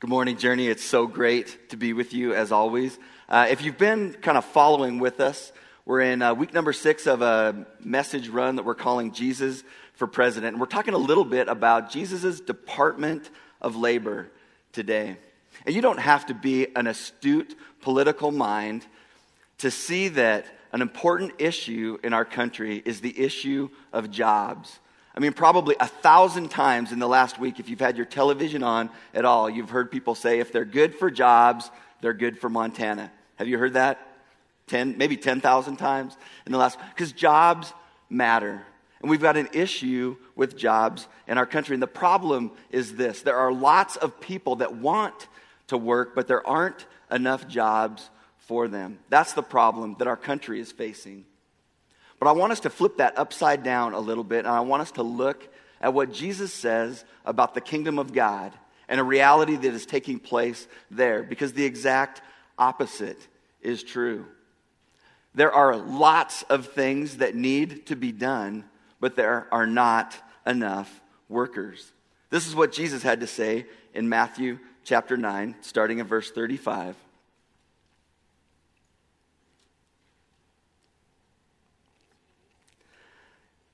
Good morning, Journey. It's so great to be with you as always. Uh, if you've been kind of following with us, we're in uh, week number six of a message run that we're calling Jesus for President. And we're talking a little bit about Jesus' Department of Labor today. And you don't have to be an astute political mind to see that an important issue in our country is the issue of jobs. I mean, probably a thousand times in the last week, if you've had your television on at all, you've heard people say if they're good for jobs, they're good for Montana. Have you heard that? 10, maybe 10,000 times in the last, because jobs matter. And we've got an issue with jobs in our country. And the problem is this there are lots of people that want to work, but there aren't enough jobs for them. That's the problem that our country is facing. But I want us to flip that upside down a little bit, and I want us to look at what Jesus says about the kingdom of God and a reality that is taking place there, because the exact opposite is true. There are lots of things that need to be done, but there are not enough workers. This is what Jesus had to say in Matthew chapter 9, starting in verse 35.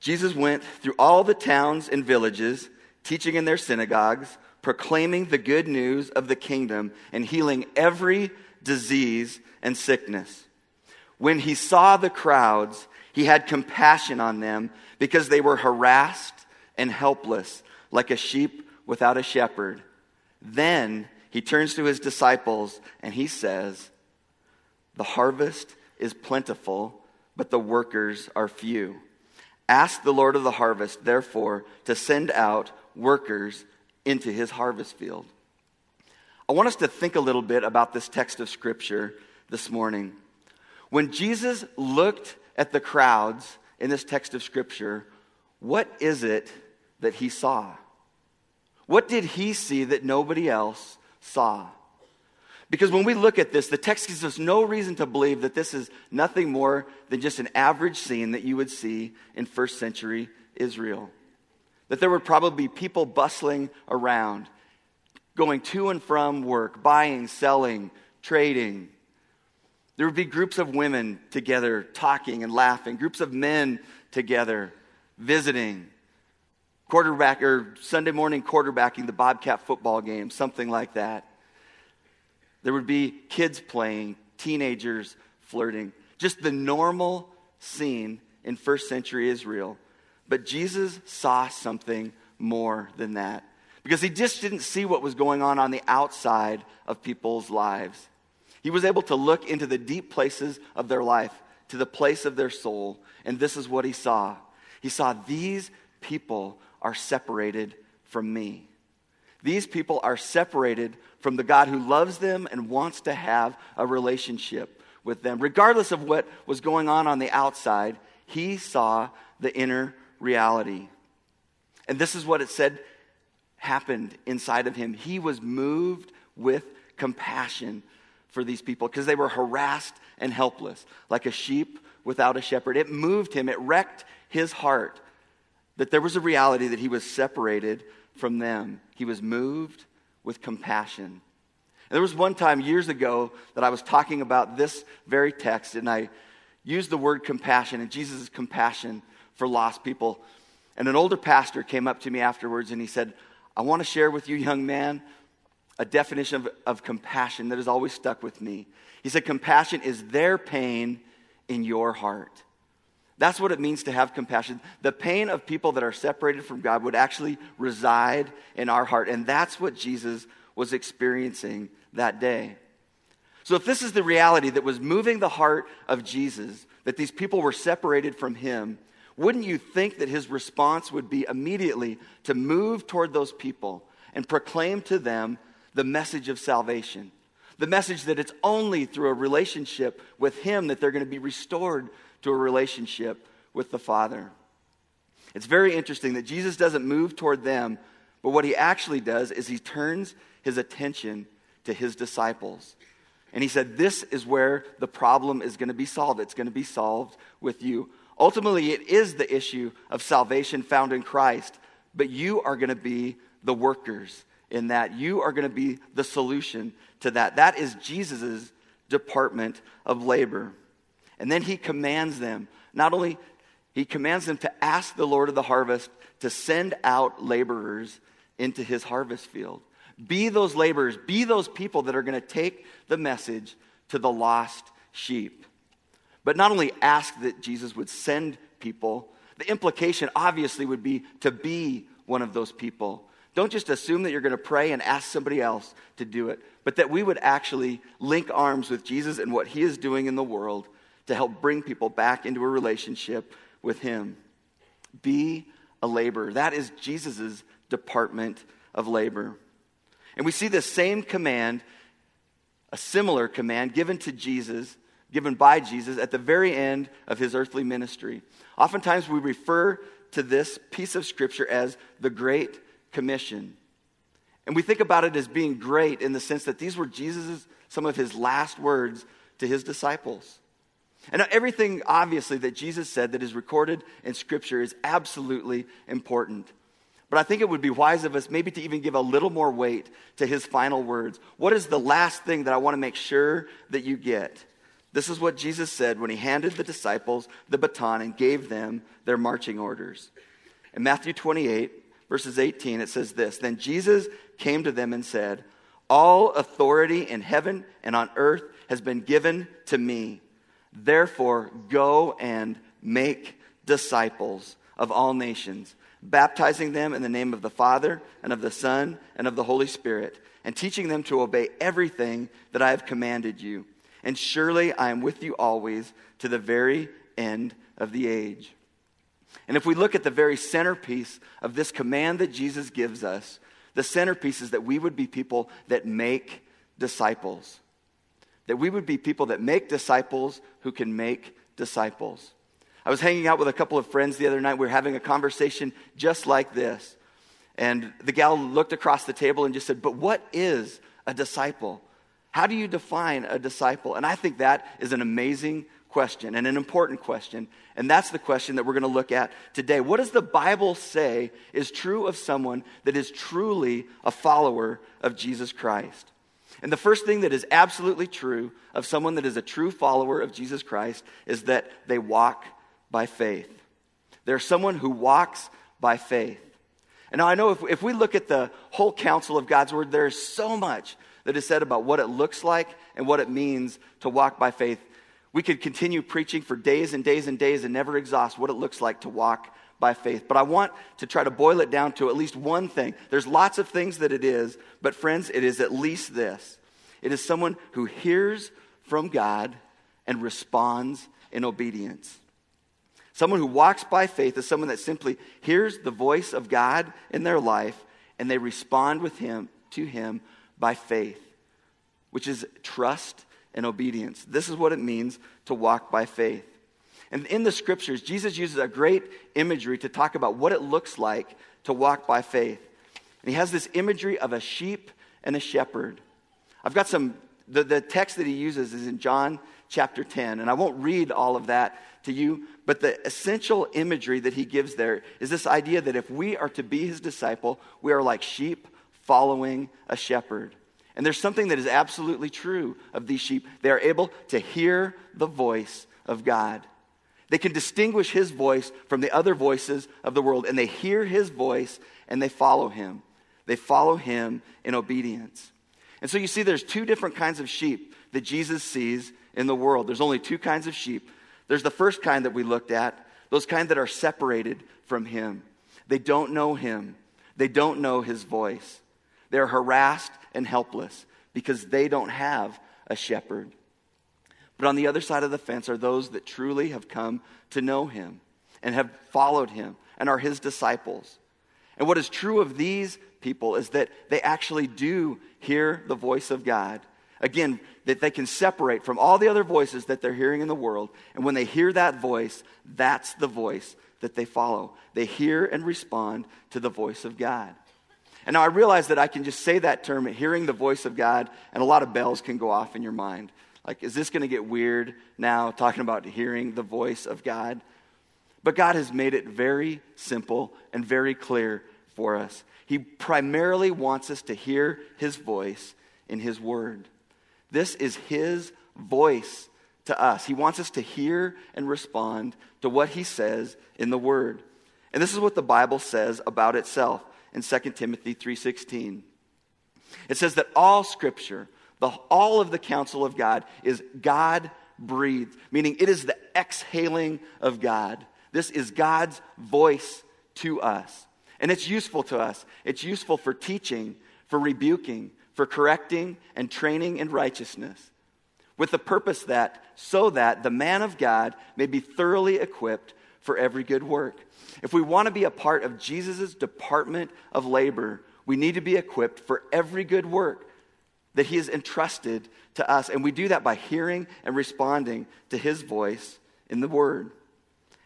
Jesus went through all the towns and villages, teaching in their synagogues, proclaiming the good news of the kingdom, and healing every disease and sickness. When he saw the crowds, he had compassion on them because they were harassed and helpless, like a sheep without a shepherd. Then he turns to his disciples and he says, The harvest is plentiful, but the workers are few. Ask the Lord of the harvest, therefore, to send out workers into his harvest field. I want us to think a little bit about this text of Scripture this morning. When Jesus looked at the crowds in this text of Scripture, what is it that he saw? What did he see that nobody else saw? Because when we look at this, the text gives us no reason to believe that this is nothing more than just an average scene that you would see in first century Israel. That there would probably be people bustling around, going to and from work, buying, selling, trading. There would be groups of women together talking and laughing, groups of men together visiting, quarterback or Sunday morning quarterbacking the Bobcat football game, something like that. There would be kids playing, teenagers flirting, just the normal scene in first century Israel. But Jesus saw something more than that because he just didn't see what was going on on the outside of people's lives. He was able to look into the deep places of their life, to the place of their soul, and this is what he saw. He saw these people are separated from me. These people are separated from the God who loves them and wants to have a relationship with them. Regardless of what was going on on the outside, he saw the inner reality. And this is what it said happened inside of him. He was moved with compassion for these people because they were harassed and helpless, like a sheep without a shepherd. It moved him, it wrecked his heart that there was a reality that he was separated from them. He was moved with compassion. And there was one time years ago that I was talking about this very text, and I used the word compassion and Jesus' compassion for lost people. And an older pastor came up to me afterwards and he said, I want to share with you, young man, a definition of, of compassion that has always stuck with me. He said, Compassion is their pain in your heart. That's what it means to have compassion. The pain of people that are separated from God would actually reside in our heart. And that's what Jesus was experiencing that day. So, if this is the reality that was moving the heart of Jesus, that these people were separated from him, wouldn't you think that his response would be immediately to move toward those people and proclaim to them the message of salvation. The message that it's only through a relationship with Him that they're going to be restored to a relationship with the Father. It's very interesting that Jesus doesn't move toward them, but what He actually does is He turns His attention to His disciples. And He said, This is where the problem is going to be solved. It's going to be solved with you. Ultimately, it is the issue of salvation found in Christ, but you are going to be the workers in that. You are going to be the solution to that. That is Jesus' department of labor. And then he commands them, not only he commands them to ask the Lord of the harvest to send out laborers into his harvest field. Be those laborers, be those people that are going to take the message to the lost sheep. But not only ask that Jesus would send people, the implication obviously would be to be one of those people. Don't just assume that you're going to pray and ask somebody else to do it, but that we would actually link arms with Jesus and what he is doing in the world to help bring people back into a relationship with him. Be a laborer. That is Jesus' department of labor. And we see the same command, a similar command given to Jesus, given by Jesus at the very end of his earthly ministry. Oftentimes we refer to this piece of scripture as the Great Commission. And we think about it as being great in the sense that these were Jesus' some of his last words to his disciples. And everything, obviously, that Jesus said that is recorded in Scripture is absolutely important. But I think it would be wise of us maybe to even give a little more weight to his final words. What is the last thing that I want to make sure that you get? This is what Jesus said when he handed the disciples the baton and gave them their marching orders. In Matthew 28, verses 18, it says this Then Jesus came to them and said, All authority in heaven and on earth has been given to me. Therefore, go and make disciples of all nations, baptizing them in the name of the Father and of the Son and of the Holy Spirit, and teaching them to obey everything that I have commanded you. And surely I am with you always to the very end of the age. And if we look at the very centerpiece of this command that Jesus gives us, the centerpiece is that we would be people that make disciples that we would be people that make disciples who can make disciples. I was hanging out with a couple of friends the other night. We were having a conversation just like this. And the gal looked across the table and just said, But what is a disciple? How do you define a disciple? And I think that is an amazing question and an important question. And that's the question that we're going to look at today. What does the Bible say is true of someone that is truly a follower of Jesus Christ? And the first thing that is absolutely true of someone that is a true follower of Jesus Christ is that they walk by faith. They're someone who walks by faith. And now I know if, if we look at the whole counsel of God's word, there is so much that is said about what it looks like and what it means to walk by faith. We could continue preaching for days and days and days and never exhaust what it looks like to walk by faith. But I want to try to boil it down to at least one thing. There's lots of things that it is, but friends, it is at least this it is someone who hears from God and responds in obedience. Someone who walks by faith is someone that simply hears the voice of God in their life and they respond with him to him by faith, which is trust and obedience. This is what it means to walk by faith. And in the scriptures, Jesus uses a great imagery to talk about what it looks like to walk by faith. And he has this imagery of a sheep and a shepherd. I've got some, the, the text that he uses is in John chapter 10, and I won't read all of that to you, but the essential imagery that he gives there is this idea that if we are to be his disciple, we are like sheep following a shepherd. And there's something that is absolutely true of these sheep. They are able to hear the voice of God. They can distinguish his voice from the other voices of the world, and they hear his voice and they follow him. They follow him in obedience. And so you see, there's two different kinds of sheep that Jesus sees in the world. There's only two kinds of sheep. There's the first kind that we looked at, those kind that are separated from him. They don't know him, they don't know his voice. They're harassed and helpless because they don't have a shepherd. But on the other side of the fence are those that truly have come to know him and have followed him and are his disciples. And what is true of these people is that they actually do hear the voice of God. Again, that they can separate from all the other voices that they're hearing in the world. And when they hear that voice, that's the voice that they follow. They hear and respond to the voice of God. And now I realize that I can just say that term, hearing the voice of God, and a lot of bells can go off in your mind. Like, is this going to get weird now, talking about hearing the voice of God? But God has made it very simple and very clear for us. He primarily wants us to hear his voice in his word. This is his voice to us. He wants us to hear and respond to what he says in the word. And this is what the Bible says about itself in 2 Timothy 3:16. It says that all scripture, the, all of the counsel of God is God breathed, meaning it is the exhaling of God. This is God's voice to us. And it's useful to us. It's useful for teaching, for rebuking, for correcting, and training in righteousness, with the purpose that, so that the man of God may be thoroughly equipped for every good work. If we want to be a part of Jesus' department of labor, we need to be equipped for every good work that he has entrusted to us. And we do that by hearing and responding to his voice in the word.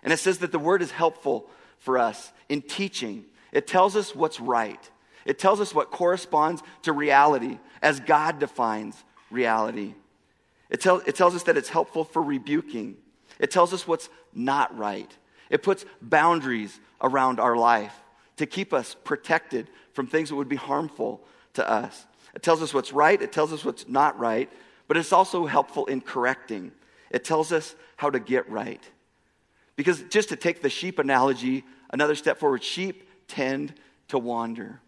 And it says that the word is helpful for us in teaching, it tells us what's right, it tells us what corresponds to reality as God defines reality. It, tell, it tells us that it's helpful for rebuking. It tells us what's not right. It puts boundaries around our life to keep us protected from things that would be harmful to us. It tells us what's right, it tells us what's not right, but it's also helpful in correcting. It tells us how to get right. Because just to take the sheep analogy another step forward, sheep tend to wander.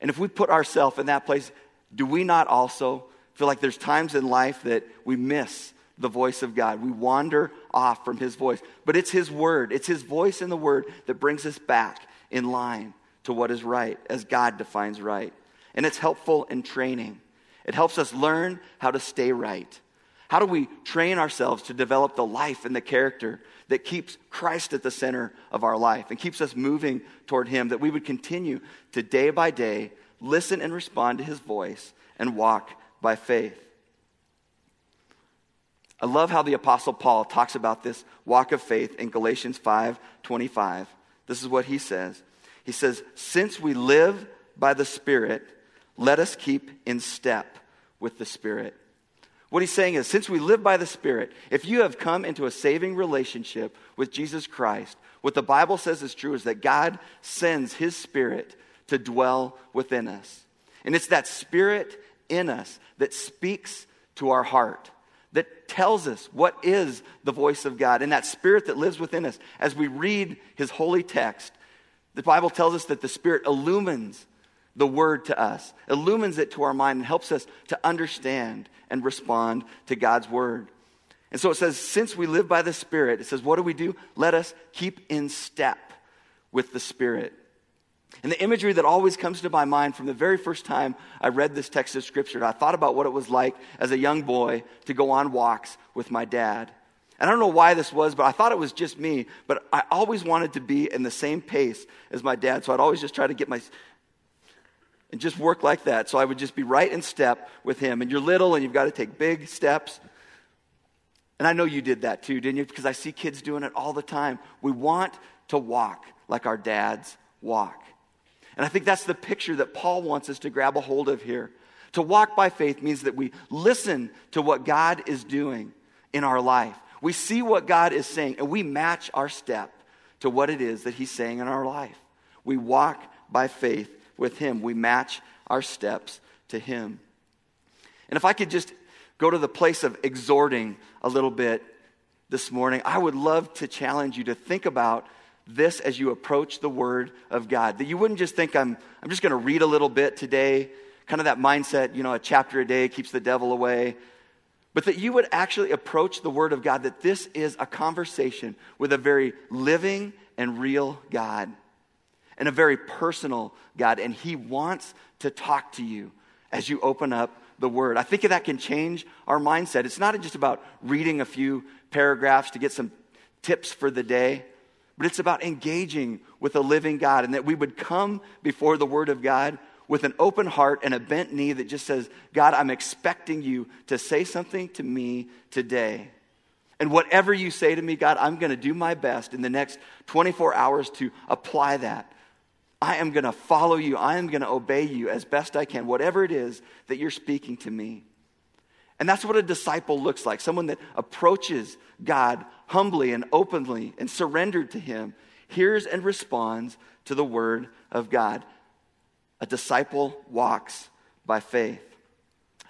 And if we put ourselves in that place, do we not also feel like there's times in life that we miss the voice of God? We wander off from His voice. But it's His word, it's His voice in the word that brings us back in line to what is right, as God defines right. And it's helpful in training. It helps us learn how to stay right. How do we train ourselves to develop the life and the character that keeps Christ at the center of our life and keeps us moving toward Him? That we would continue to day by day listen and respond to His voice and walk by faith. I love how the Apostle Paul talks about this walk of faith in Galatians 5 25. This is what he says. He says, Since we live by the Spirit, let us keep in step with the Spirit. What he's saying is, since we live by the Spirit, if you have come into a saving relationship with Jesus Christ, what the Bible says is true is that God sends his Spirit to dwell within us. And it's that Spirit in us that speaks to our heart, that tells us what is the voice of God, and that Spirit that lives within us. As we read his holy text, the Bible tells us that the Spirit illumines the word to us, illumines it to our mind, and helps us to understand and respond to God's word. And so it says, since we live by the Spirit, it says, what do we do? Let us keep in step with the Spirit. And the imagery that always comes to my mind from the very first time I read this text of Scripture, I thought about what it was like as a young boy to go on walks with my dad. And I don't know why this was, but I thought it was just me. But I always wanted to be in the same pace as my dad, so I'd always just try to get my and just work like that. So I would just be right in step with him. And you're little and you've got to take big steps. And I know you did that too, didn't you? Because I see kids doing it all the time. We want to walk like our dads walk. And I think that's the picture that Paul wants us to grab a hold of here. To walk by faith means that we listen to what God is doing in our life. We see what God is saying and we match our step to what it is that He's saying in our life. We walk by faith with Him. We match our steps to Him. And if I could just go to the place of exhorting a little bit this morning, I would love to challenge you to think about this as you approach the Word of God. That you wouldn't just think, I'm, I'm just going to read a little bit today, kind of that mindset, you know, a chapter a day keeps the devil away. But that you would actually approach the Word of God, that this is a conversation with a very living and real God and a very personal God, and He wants to talk to you as you open up the Word. I think that can change our mindset. It's not just about reading a few paragraphs to get some tips for the day, but it's about engaging with a living God, and that we would come before the Word of God with an open heart and a bent knee that just says, God, I'm expecting you to say something to me today. And whatever you say to me, God, I'm going to do my best in the next 24 hours to apply that I am going to follow you. I am going to obey you as best I can, whatever it is that you're speaking to me. And that's what a disciple looks like someone that approaches God humbly and openly and surrendered to Him. hears and responds to the word of God. A disciple walks by faith.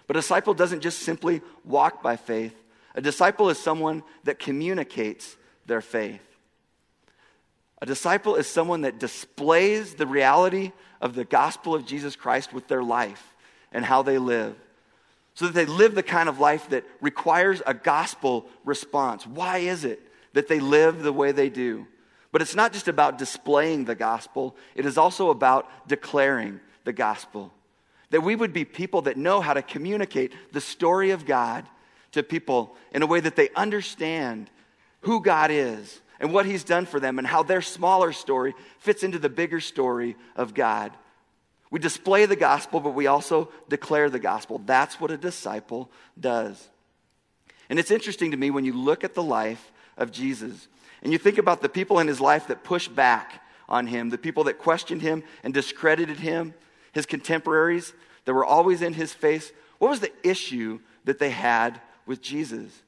But a disciple doesn't just simply walk by faith, a disciple is someone that communicates their faith. A disciple is someone that displays the reality of the gospel of Jesus Christ with their life and how they live. So that they live the kind of life that requires a gospel response. Why is it that they live the way they do? But it's not just about displaying the gospel, it is also about declaring the gospel. That we would be people that know how to communicate the story of God to people in a way that they understand who God is and what He's done for them and how their smaller story fits into the bigger story of God. We display the gospel, but we also declare the gospel. That's what a disciple does. And it's interesting to me when you look at the life of Jesus and you think about the people in his life that pushed back on him, the people that questioned him and discredited him, his contemporaries that were always in his face. What was the issue that they had with Jesus?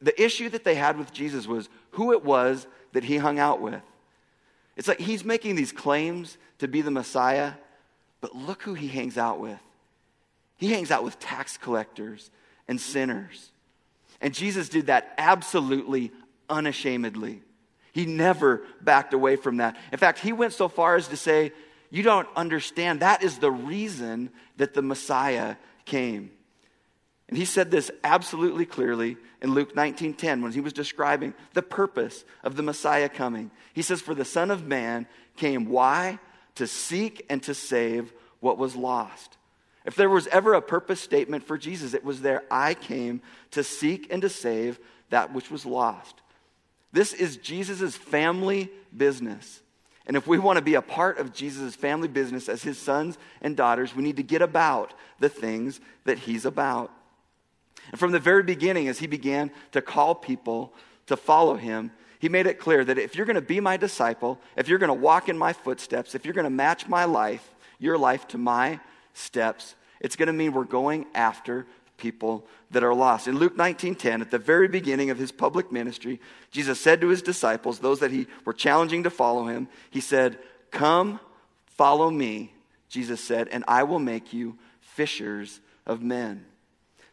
The issue that they had with Jesus was who it was that he hung out with. It's like he's making these claims to be the Messiah, but look who he hangs out with. He hangs out with tax collectors and sinners. And Jesus did that absolutely unashamedly. He never backed away from that. In fact, he went so far as to say, You don't understand. That is the reason that the Messiah came. And he said this absolutely clearly in Luke 19:10 when he was describing the purpose of the Messiah coming. He says for the son of man came why to seek and to save what was lost. If there was ever a purpose statement for Jesus it was there I came to seek and to save that which was lost. This is Jesus' family business. And if we want to be a part of Jesus' family business as his sons and daughters, we need to get about the things that he's about. And from the very beginning, as he began to call people to follow him, he made it clear that if you're going to be my disciple, if you're going to walk in my footsteps, if you're going to match my life, your life to my steps, it's going to mean we're going after people that are lost. In Luke 19:10, at the very beginning of his public ministry, Jesus said to his disciples, those that he were challenging to follow him, he said, "Come, follow me," Jesus said, "and I will make you fishers of men."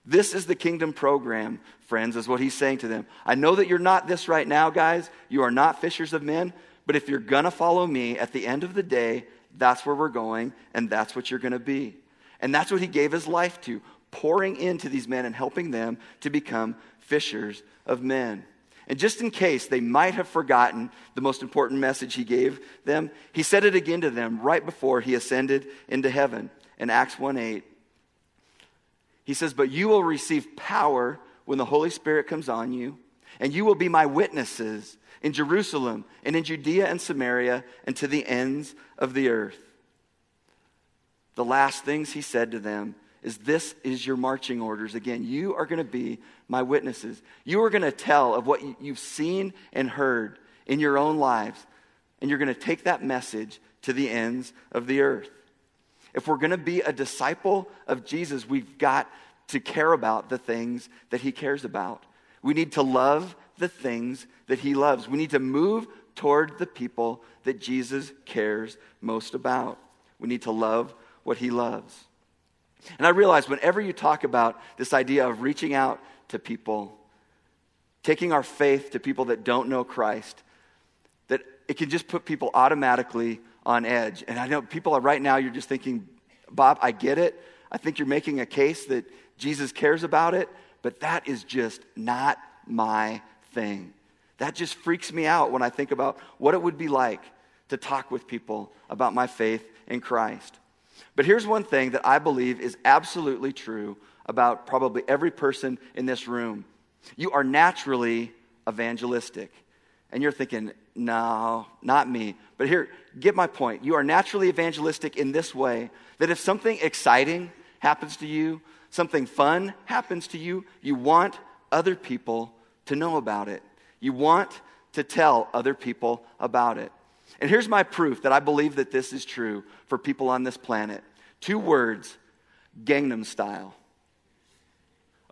This is the kingdom program, friends, is what he's saying to them. I know that you're not this right now, guys. You are not fishers of men. But if you're going to follow me at the end of the day, that's where we're going, and that's what you're going to be. And that's what he gave his life to, pouring into these men and helping them to become fishers of men. And just in case they might have forgotten the most important message he gave them, he said it again to them right before he ascended into heaven in Acts 1 8. He says, But you will receive power when the Holy Spirit comes on you, and you will be my witnesses in Jerusalem and in Judea and Samaria and to the ends of the earth. The last things he said to them is this is your marching orders. Again, you are going to be my witnesses. You are going to tell of what you've seen and heard in your own lives, and you're going to take that message to the ends of the earth. If we're going to be a disciple of Jesus, we've got to care about the things that he cares about. We need to love the things that he loves. We need to move toward the people that Jesus cares most about. We need to love what he loves. And I realize whenever you talk about this idea of reaching out to people, taking our faith to people that don't know Christ, that it can just put people automatically on edge. And I know people are right now, you're just thinking, Bob, I get it. I think you're making a case that Jesus cares about it, but that is just not my thing. That just freaks me out when I think about what it would be like to talk with people about my faith in Christ. But here's one thing that I believe is absolutely true about probably every person in this room you are naturally evangelistic. And you're thinking, no, not me. But here, get my point. You are naturally evangelistic in this way that if something exciting happens to you, something fun happens to you, you want other people to know about it. You want to tell other people about it. And here's my proof that I believe that this is true for people on this planet. Two words Gangnam style.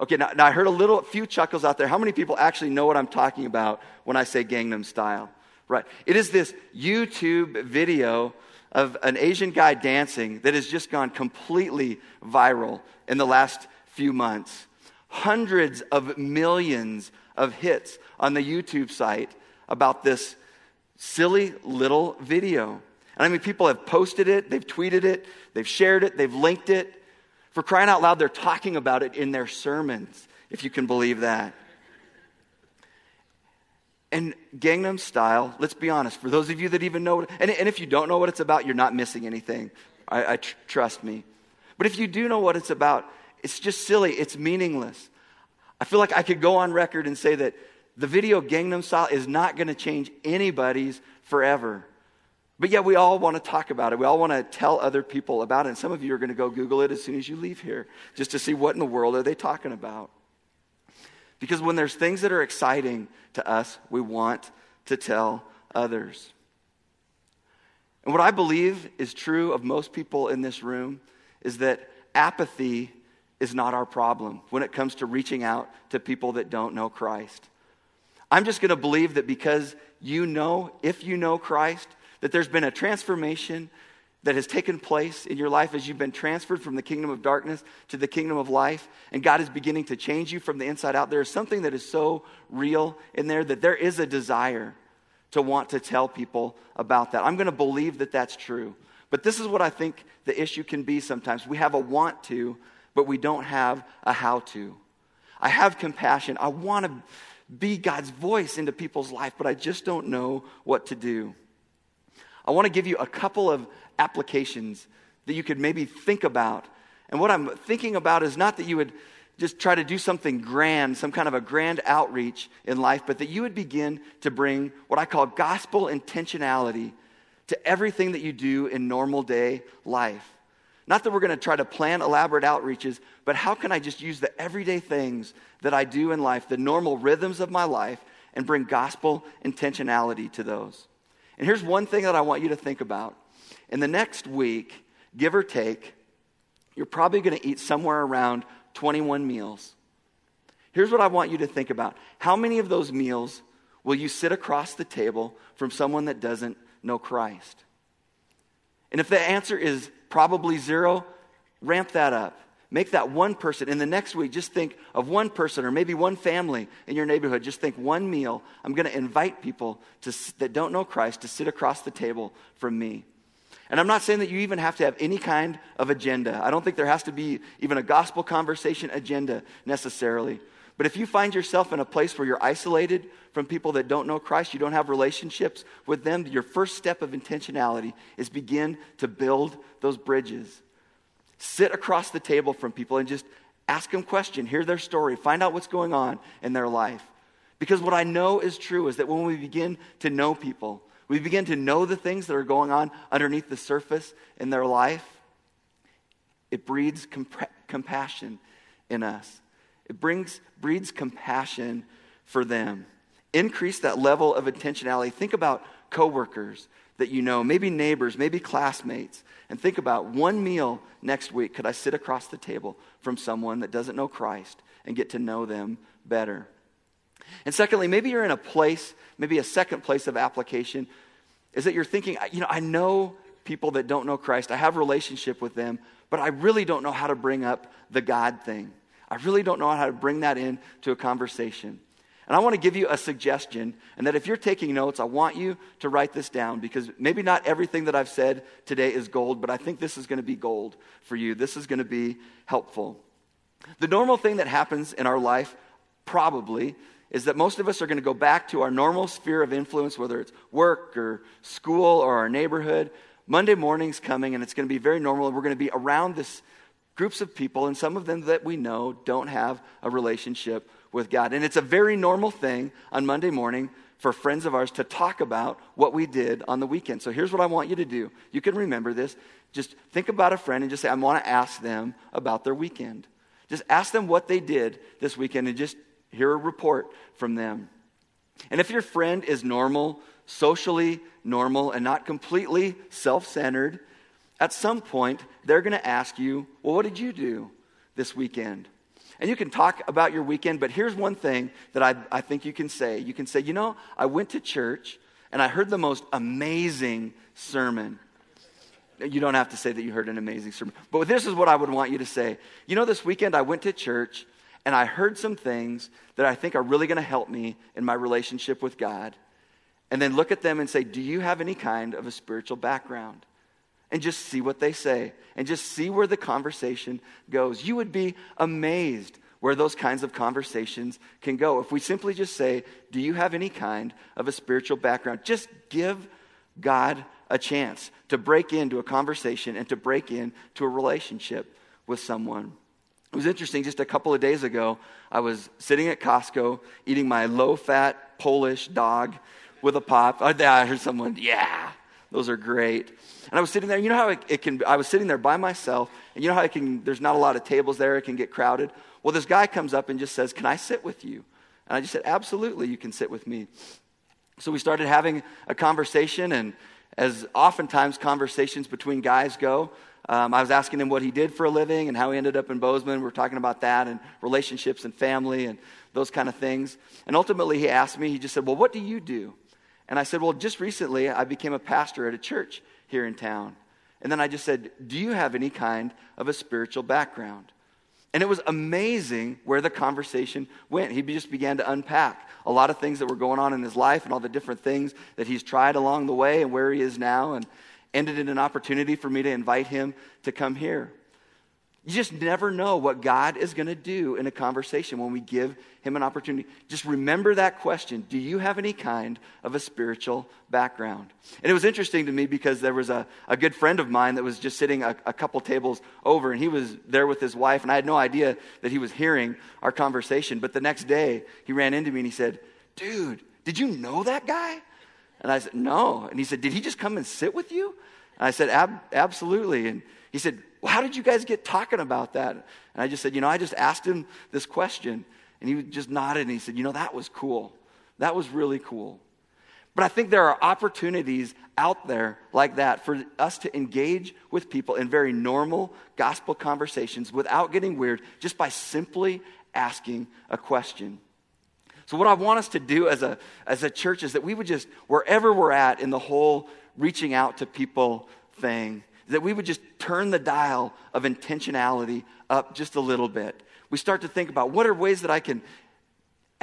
Okay, now, now I heard a little, a few chuckles out there. How many people actually know what I'm talking about when I say Gangnam style? Right. It is this YouTube video of an Asian guy dancing that has just gone completely viral in the last few months. Hundreds of millions of hits on the YouTube site about this silly little video. And I mean, people have posted it, they've tweeted it, they've shared it, they've linked it. For crying out loud, they're talking about it in their sermons, if you can believe that. And Gangnam Style, let's be honest, for those of you that even know, and, and if you don't know what it's about, you're not missing anything. I, I tr- trust me. But if you do know what it's about, it's just silly, it's meaningless. I feel like I could go on record and say that the video Gangnam Style is not going to change anybody's forever. But yet, we all want to talk about it. We all want to tell other people about it. And some of you are going to go Google it as soon as you leave here just to see what in the world are they talking about. Because when there's things that are exciting to us, we want to tell others. And what I believe is true of most people in this room is that apathy is not our problem when it comes to reaching out to people that don't know Christ. I'm just going to believe that because you know, if you know Christ, that there's been a transformation that has taken place in your life as you've been transferred from the kingdom of darkness to the kingdom of life, and God is beginning to change you from the inside out, there is something that is so real in there that there is a desire to want to tell people about that. I'm going to believe that that's true. But this is what I think the issue can be sometimes. We have a want to, but we don't have a how to. I have compassion. I want to be God's voice into people's life, but I just don't know what to do. I want to give you a couple of applications that you could maybe think about. And what I'm thinking about is not that you would just try to do something grand, some kind of a grand outreach in life, but that you would begin to bring what I call gospel intentionality to everything that you do in normal day life. Not that we're going to try to plan elaborate outreaches, but how can I just use the everyday things that I do in life, the normal rhythms of my life, and bring gospel intentionality to those? And here's one thing that I want you to think about in the next week, give or take, you're probably going to eat somewhere around 21 meals. Here's what I want you to think about How many of those meals will you sit across the table from someone that doesn't know Christ? And if the answer is probably zero, ramp that up. Make that one person. In the next week, just think of one person or maybe one family in your neighborhood. Just think one meal. I'm going to invite people to, that don't know Christ to sit across the table from me. And I'm not saying that you even have to have any kind of agenda. I don't think there has to be even a gospel conversation agenda necessarily. But if you find yourself in a place where you're isolated from people that don't know Christ, you don't have relationships with them, your first step of intentionality is begin to build those bridges. Sit across the table from people and just ask them questions, hear their story, find out what's going on in their life. Because what I know is true is that when we begin to know people, we begin to know the things that are going on underneath the surface in their life, it breeds comp- compassion in us. It brings, breeds compassion for them. Increase that level of intentionality. Think about coworkers that you know, maybe neighbors, maybe classmates, and think about one meal next week. Could I sit across the table from someone that doesn't know Christ and get to know them better? And secondly, maybe you're in a place, maybe a second place of application, is that you're thinking, you know, I know people that don't know Christ, I have a relationship with them, but I really don't know how to bring up the God thing. I really don't know how to bring that into a conversation. And I want to give you a suggestion, and that if you're taking notes, I want you to write this down because maybe not everything that I've said today is gold, but I think this is going to be gold for you. This is going to be helpful. The normal thing that happens in our life, probably, is that most of us are going to go back to our normal sphere of influence, whether it's work or school or our neighborhood. Monday morning's coming, and it's going to be very normal, and we're going to be around this groups of people, and some of them that we know don't have a relationship with God. And it's a very normal thing on Monday morning for friends of ours to talk about what we did on the weekend. So here's what I want you to do. You can remember this. Just think about a friend and just say, I want to ask them about their weekend. Just ask them what they did this weekend and just hear a report from them. And if your friend is normal, socially normal, and not completely self centered, at some point they're going to ask you, Well, what did you do this weekend? And you can talk about your weekend, but here's one thing that I, I think you can say. You can say, You know, I went to church and I heard the most amazing sermon. You don't have to say that you heard an amazing sermon, but this is what I would want you to say. You know, this weekend I went to church and I heard some things that I think are really going to help me in my relationship with God. And then look at them and say, Do you have any kind of a spiritual background? And just see what they say and just see where the conversation goes. You would be amazed where those kinds of conversations can go. If we simply just say, Do you have any kind of a spiritual background? Just give God a chance to break into a conversation and to break into a relationship with someone. It was interesting, just a couple of days ago, I was sitting at Costco eating my low fat Polish dog with a pop. I heard someone, yeah, those are great. And I was sitting there, you know how it, it, can, I was sitting there by myself, and you know how it can, there's not a lot of tables there, it can get crowded. Well, this guy comes up and just says, Can I sit with you? And I just said, Absolutely, you can sit with me. So we started having a conversation, and as oftentimes conversations between guys go, um, I was asking him what he did for a living and how he ended up in Bozeman. We are talking about that and relationships and family and those kind of things. And ultimately, he asked me, he just said, Well, what do you do? And I said, Well, just recently, I became a pastor at a church here in town. And then I just said, Do you have any kind of a spiritual background? And it was amazing where the conversation went. He just began to unpack a lot of things that were going on in his life and all the different things that he's tried along the way and where he is now. And ended in an opportunity for me to invite him to come here. You just never know what God is going to do in a conversation when we give him an opportunity. Just remember that question Do you have any kind of a spiritual background? And it was interesting to me because there was a, a good friend of mine that was just sitting a, a couple tables over, and he was there with his wife, and I had no idea that he was hearing our conversation. But the next day, he ran into me and he said, Dude, did you know that guy? And I said, No. And he said, Did he just come and sit with you? And I said, Ab- Absolutely. And he said, well, How did you guys get talking about that? And I just said, You know, I just asked him this question. And he just nodded and he said, You know, that was cool. That was really cool. But I think there are opportunities out there like that for us to engage with people in very normal gospel conversations without getting weird, just by simply asking a question. So, what I want us to do as a, as a church is that we would just, wherever we're at in the whole reaching out to people thing, that we would just turn the dial of intentionality up just a little bit. We start to think about what are ways that I can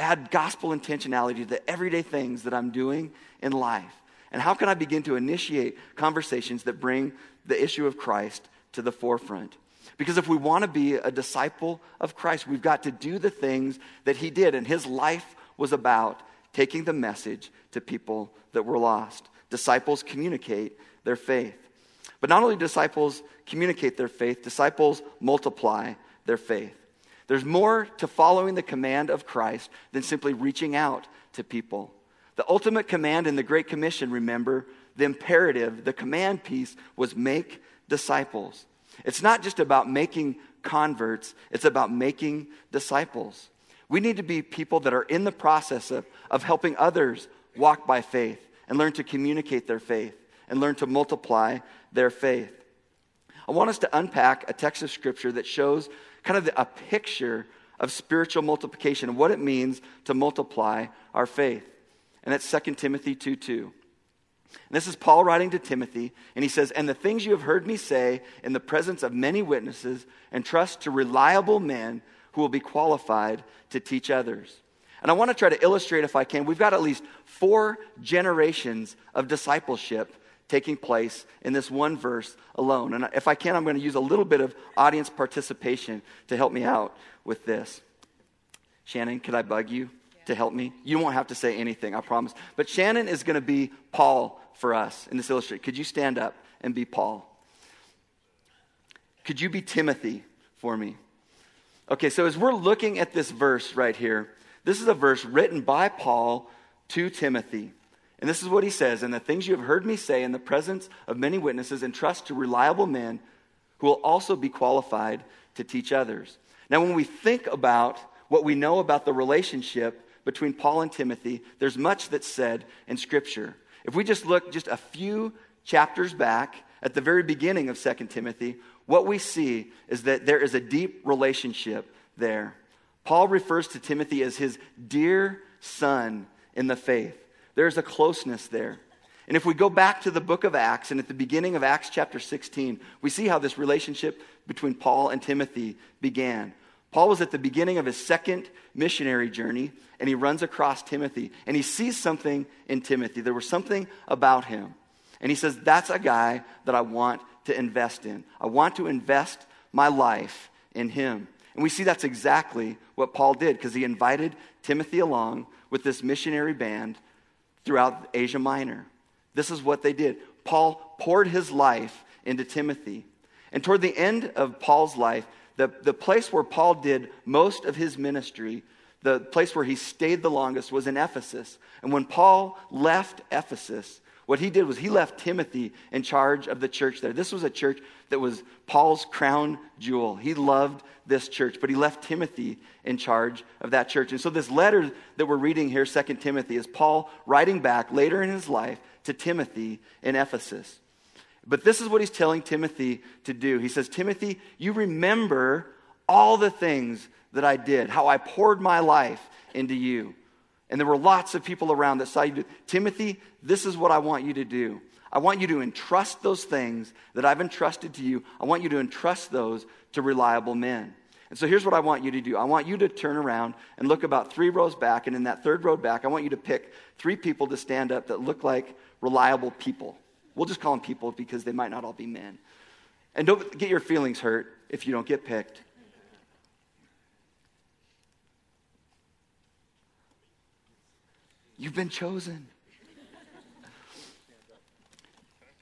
add gospel intentionality to the everyday things that I'm doing in life? And how can I begin to initiate conversations that bring the issue of Christ to the forefront? Because if we want to be a disciple of Christ, we've got to do the things that he did. And his life was about taking the message to people that were lost. Disciples communicate their faith. But not only disciples communicate their faith, disciples multiply their faith. There's more to following the command of Christ than simply reaching out to people. The ultimate command in the Great Commission, remember, the imperative, the command piece was make disciples. It's not just about making converts, it's about making disciples. We need to be people that are in the process of, of helping others walk by faith and learn to communicate their faith and learn to multiply their faith. I want us to unpack a text of scripture that shows kind of a picture of spiritual multiplication and what it means to multiply our faith. And that's 2 Timothy 2 2. And this is Paul writing to Timothy, and he says, And the things you have heard me say in the presence of many witnesses, entrust to reliable men who will be qualified to teach others. And I want to try to illustrate, if I can, we've got at least four generations of discipleship taking place in this one verse alone. And if I can, I'm going to use a little bit of audience participation to help me out with this. Shannon, could I bug you to help me? You won't have to say anything, I promise. But Shannon is going to be Paul for us in this illustration. Could you stand up and be Paul? Could you be Timothy for me? Okay, so as we're looking at this verse right here, this is a verse written by Paul to Timothy. And this is what he says And the things you have heard me say in the presence of many witnesses, entrust to reliable men who will also be qualified to teach others. Now, when we think about what we know about the relationship between Paul and Timothy, there's much that's said in Scripture. If we just look just a few chapters back at the very beginning of 2 Timothy, what we see is that there is a deep relationship there. Paul refers to Timothy as his dear son in the faith. There's a closeness there. And if we go back to the book of Acts and at the beginning of Acts chapter 16, we see how this relationship between Paul and Timothy began. Paul was at the beginning of his second missionary journey, and he runs across Timothy, and he sees something in Timothy. There was something about him. And he says, That's a guy that I want to invest in. I want to invest my life in him. And we see that's exactly what Paul did because he invited Timothy along with this missionary band throughout Asia Minor. This is what they did. Paul poured his life into Timothy. And toward the end of Paul's life, the, the place where Paul did most of his ministry, the place where he stayed the longest, was in Ephesus. And when Paul left Ephesus, what he did was he left Timothy in charge of the church there. This was a church that was Paul's crown jewel. He loved this church, but he left Timothy in charge of that church. And so, this letter that we're reading here, 2 Timothy, is Paul writing back later in his life to Timothy in Ephesus. But this is what he's telling Timothy to do. He says, Timothy, you remember all the things that I did, how I poured my life into you. And there were lots of people around that saw you do. Timothy, this is what I want you to do. I want you to entrust those things that I've entrusted to you. I want you to entrust those to reliable men. And so here's what I want you to do. I want you to turn around and look about three rows back. And in that third row back, I want you to pick three people to stand up that look like reliable people. We'll just call them people because they might not all be men. And don't get your feelings hurt if you don't get picked. You've been chosen.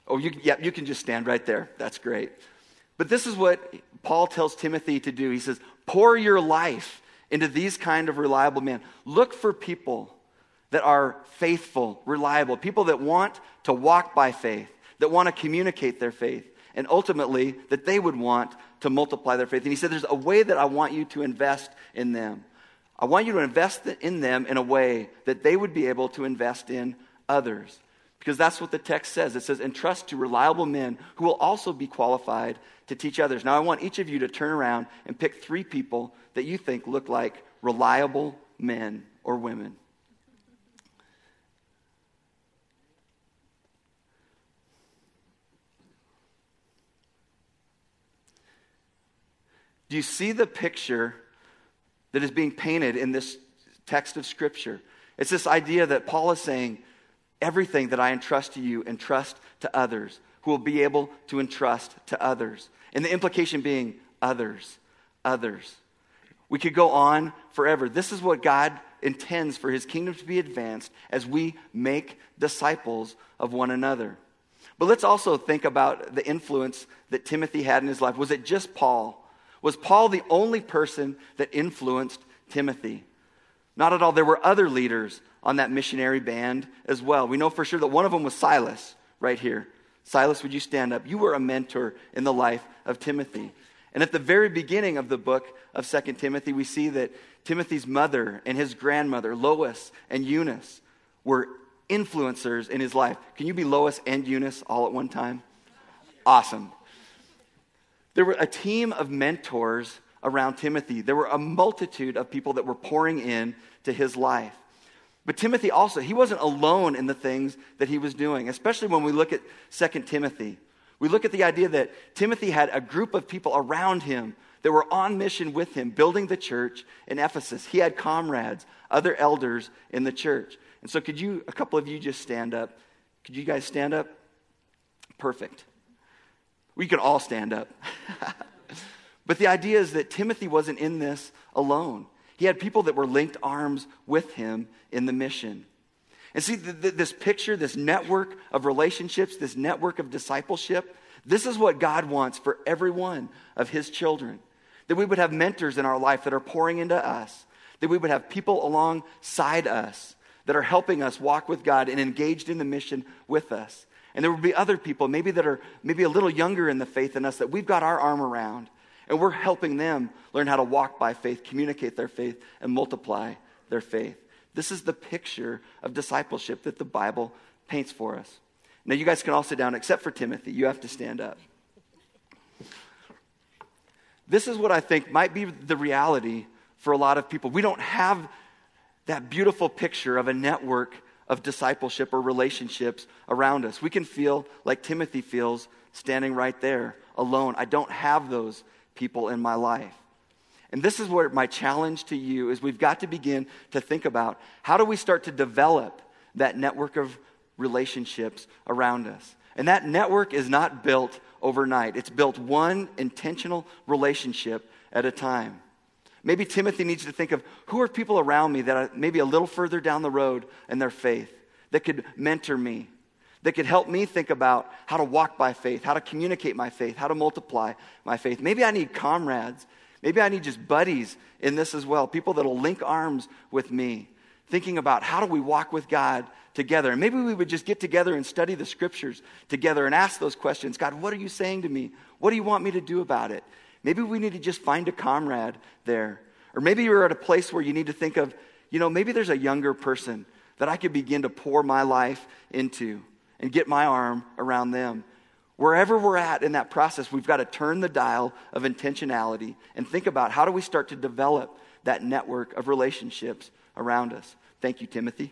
Oh, you, yeah, you can just stand right there. That's great. But this is what Paul tells Timothy to do. He says, pour your life into these kind of reliable men. Look for people that are faithful, reliable, people that want to walk by faith, that want to communicate their faith, and ultimately that they would want to multiply their faith. And he said, There's a way that I want you to invest in them. I want you to invest in them in a way that they would be able to invest in others. Because that's what the text says. It says, entrust to reliable men who will also be qualified to teach others. Now, I want each of you to turn around and pick three people that you think look like reliable men or women. Do you see the picture that is being painted in this text of Scripture. It's this idea that Paul is saying, everything that I entrust to you, entrust to others who will be able to entrust to others. And the implication being others, others. We could go on forever. This is what God intends for his kingdom to be advanced as we make disciples of one another. But let's also think about the influence that Timothy had in his life. Was it just Paul? Was Paul the only person that influenced Timothy? Not at all. There were other leaders on that missionary band as well. We know for sure that one of them was Silas, right here. Silas, would you stand up? You were a mentor in the life of Timothy. And at the very beginning of the book of Second Timothy, we see that Timothy's mother and his grandmother, Lois and Eunice, were influencers in his life. Can you be Lois and Eunice all at one time? Awesome. There were a team of mentors around Timothy. There were a multitude of people that were pouring in to his life. But Timothy also, he wasn't alone in the things that he was doing, especially when we look at 2 Timothy. We look at the idea that Timothy had a group of people around him that were on mission with him, building the church in Ephesus. He had comrades, other elders in the church. And so, could you, a couple of you, just stand up? Could you guys stand up? Perfect. We could all stand up. but the idea is that Timothy wasn't in this alone. He had people that were linked arms with him in the mission. And see, th- th- this picture, this network of relationships, this network of discipleship, this is what God wants for every one of his children. That we would have mentors in our life that are pouring into us, that we would have people alongside us that are helping us walk with God and engaged in the mission with us. And there will be other people, maybe that are maybe a little younger in the faith than us, that we've got our arm around. And we're helping them learn how to walk by faith, communicate their faith, and multiply their faith. This is the picture of discipleship that the Bible paints for us. Now, you guys can all sit down, except for Timothy. You have to stand up. This is what I think might be the reality for a lot of people. We don't have that beautiful picture of a network of discipleship or relationships around us. We can feel like Timothy feels standing right there alone. I don't have those people in my life. And this is where my challenge to you is we've got to begin to think about how do we start to develop that network of relationships around us. And that network is not built overnight. It's built one intentional relationship at a time. Maybe Timothy needs to think of who are people around me that are maybe a little further down the road in their faith that could mentor me, that could help me think about how to walk by faith, how to communicate my faith, how to multiply my faith. Maybe I need comrades. Maybe I need just buddies in this as well, people that'll link arms with me, thinking about how do we walk with God together. And maybe we would just get together and study the scriptures together and ask those questions God, what are you saying to me? What do you want me to do about it? Maybe we need to just find a comrade there. Or maybe you're at a place where you need to think of, you know, maybe there's a younger person that I could begin to pour my life into and get my arm around them. Wherever we're at in that process, we've got to turn the dial of intentionality and think about how do we start to develop that network of relationships around us. Thank you, Timothy.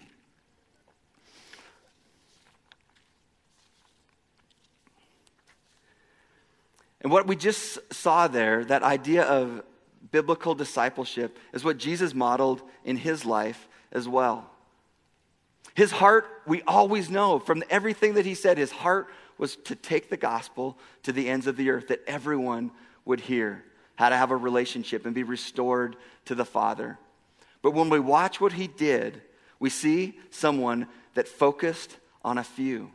And what we just saw there, that idea of biblical discipleship, is what Jesus modeled in his life as well. His heart, we always know from everything that he said, his heart was to take the gospel to the ends of the earth, that everyone would hear how to have a relationship and be restored to the Father. But when we watch what he did, we see someone that focused on a few.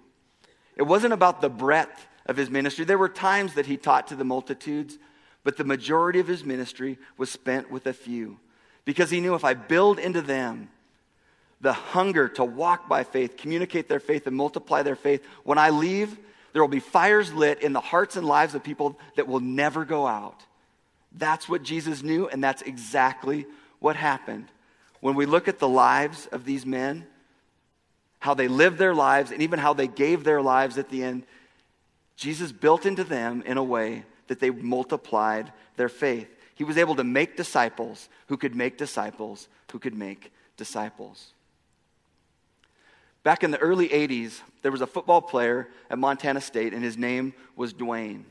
It wasn't about the breadth of his ministry. There were times that he taught to the multitudes, but the majority of his ministry was spent with a few because he knew if I build into them the hunger to walk by faith, communicate their faith, and multiply their faith, when I leave, there will be fires lit in the hearts and lives of people that will never go out. That's what Jesus knew, and that's exactly what happened. When we look at the lives of these men, how they lived their lives, and even how they gave their lives at the end, Jesus built into them in a way that they multiplied their faith. He was able to make disciples who could make disciples who could make disciples. Back in the early 80s, there was a football player at Montana State, and his name was Dwayne.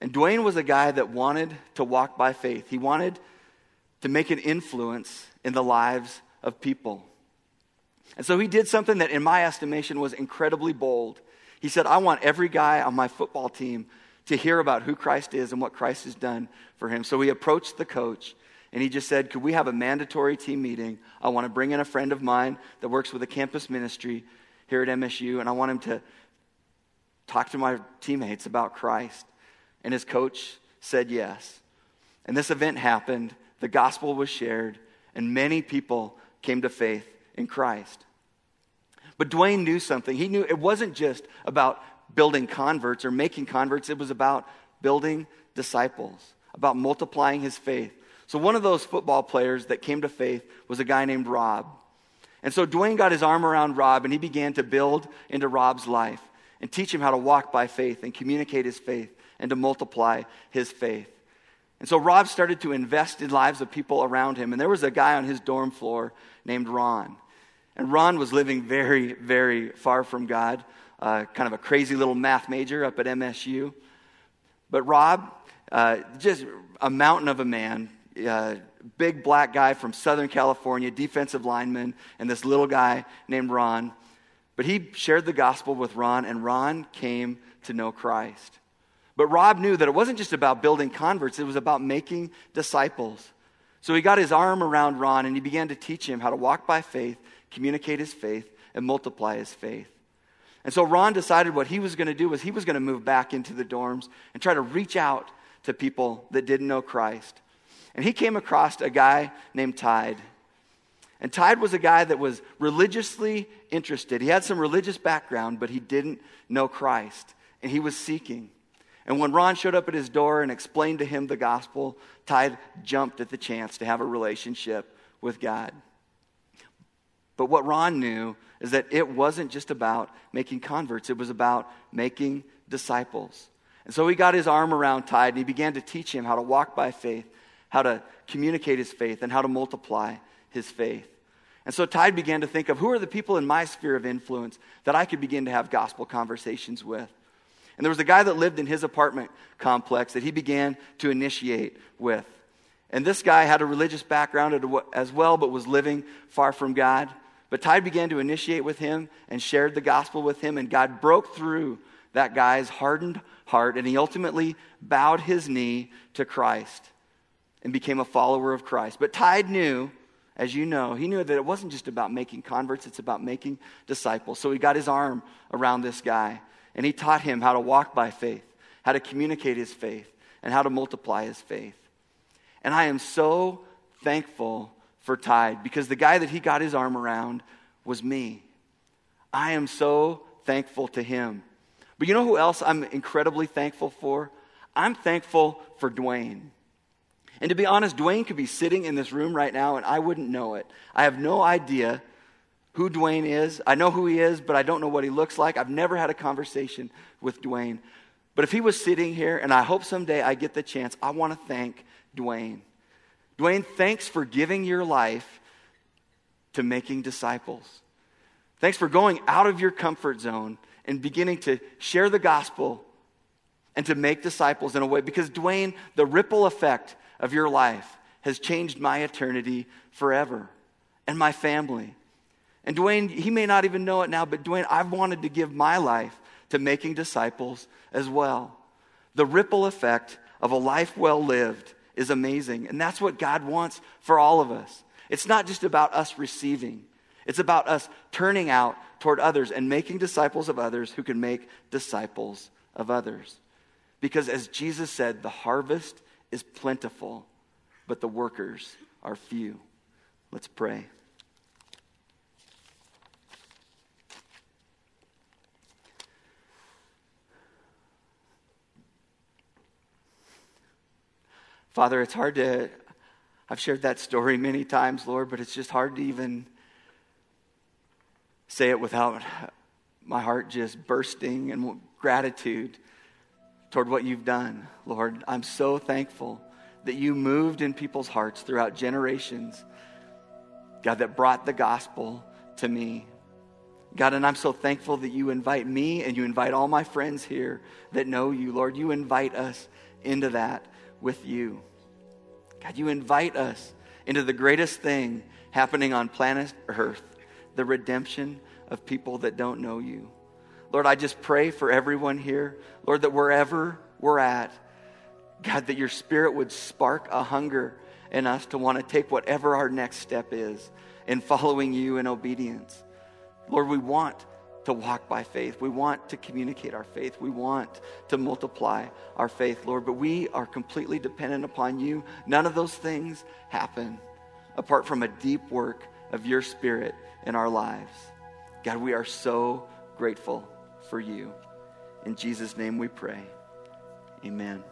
And Dwayne was a guy that wanted to walk by faith. He wanted to make an influence in the lives of people. And so he did something that, in my estimation, was incredibly bold. He said, I want every guy on my football team to hear about who Christ is and what Christ has done for him. So he approached the coach and he just said, Could we have a mandatory team meeting? I want to bring in a friend of mine that works with a campus ministry here at MSU, and I want him to talk to my teammates about Christ. And his coach said yes. And this event happened, the gospel was shared, and many people came to faith in Christ. But Dwayne knew something. He knew it wasn't just about building converts or making converts, it was about building disciples, about multiplying his faith. So, one of those football players that came to faith was a guy named Rob. And so, Dwayne got his arm around Rob and he began to build into Rob's life and teach him how to walk by faith and communicate his faith and to multiply his faith. And so, Rob started to invest in lives of people around him. And there was a guy on his dorm floor named Ron. And Ron was living very, very far from God, uh, kind of a crazy little math major up at MSU. But Rob, uh, just a mountain of a man, uh, big black guy from Southern California, defensive lineman, and this little guy named Ron. But he shared the gospel with Ron, and Ron came to know Christ. But Rob knew that it wasn't just about building converts, it was about making disciples. So he got his arm around Ron and he began to teach him how to walk by faith communicate his faith, and multiply his faith. And so Ron decided what he was going to do was he was going to move back into the dorms and try to reach out to people that didn't know Christ. And he came across a guy named Tide. And Tide was a guy that was religiously interested. He had some religious background, but he didn't know Christ. And he was seeking. And when Ron showed up at his door and explained to him the gospel, Tide jumped at the chance to have a relationship with God. But what Ron knew is that it wasn't just about making converts, it was about making disciples. And so he got his arm around Tide and he began to teach him how to walk by faith, how to communicate his faith, and how to multiply his faith. And so Tide began to think of who are the people in my sphere of influence that I could begin to have gospel conversations with. And there was a guy that lived in his apartment complex that he began to initiate with. And this guy had a religious background as well, but was living far from God. But Tide began to initiate with him and shared the gospel with him, and God broke through that guy's hardened heart, and he ultimately bowed his knee to Christ and became a follower of Christ. But Tide knew, as you know, he knew that it wasn't just about making converts, it's about making disciples. So he got his arm around this guy, and he taught him how to walk by faith, how to communicate his faith, and how to multiply his faith. And I am so thankful for Tide because the guy that he got his arm around was me. I am so thankful to him. But you know who else I'm incredibly thankful for? I'm thankful for Dwayne. And to be honest, Dwayne could be sitting in this room right now and I wouldn't know it. I have no idea who Dwayne is. I know who he is, but I don't know what he looks like. I've never had a conversation with Dwayne. But if he was sitting here, and I hope someday I get the chance, I want to thank Dwayne. Dwayne, thanks for giving your life to making disciples. Thanks for going out of your comfort zone and beginning to share the gospel and to make disciples in a way. Because, Dwayne, the ripple effect of your life has changed my eternity forever and my family. And Dwayne, he may not even know it now, but Dwayne, I've wanted to give my life to making disciples as well. The ripple effect of a life well lived is amazing. And that's what God wants for all of us. It's not just about us receiving, it's about us turning out toward others and making disciples of others who can make disciples of others. Because as Jesus said, the harvest is plentiful, but the workers are few. Let's pray. Father, it's hard to, I've shared that story many times, Lord, but it's just hard to even say it without my heart just bursting in gratitude toward what you've done, Lord. I'm so thankful that you moved in people's hearts throughout generations, God, that brought the gospel to me. God, and I'm so thankful that you invite me and you invite all my friends here that know you, Lord. You invite us into that with you. God, you invite us into the greatest thing happening on planet Earth the redemption of people that don't know you. Lord, I just pray for everyone here, Lord, that wherever we're at, God, that your spirit would spark a hunger in us to want to take whatever our next step is in following you in obedience. Lord, we want to walk by faith. We want to communicate our faith. We want to multiply our faith, Lord, but we are completely dependent upon you. None of those things happen apart from a deep work of your spirit in our lives. God, we are so grateful for you. In Jesus' name we pray. Amen.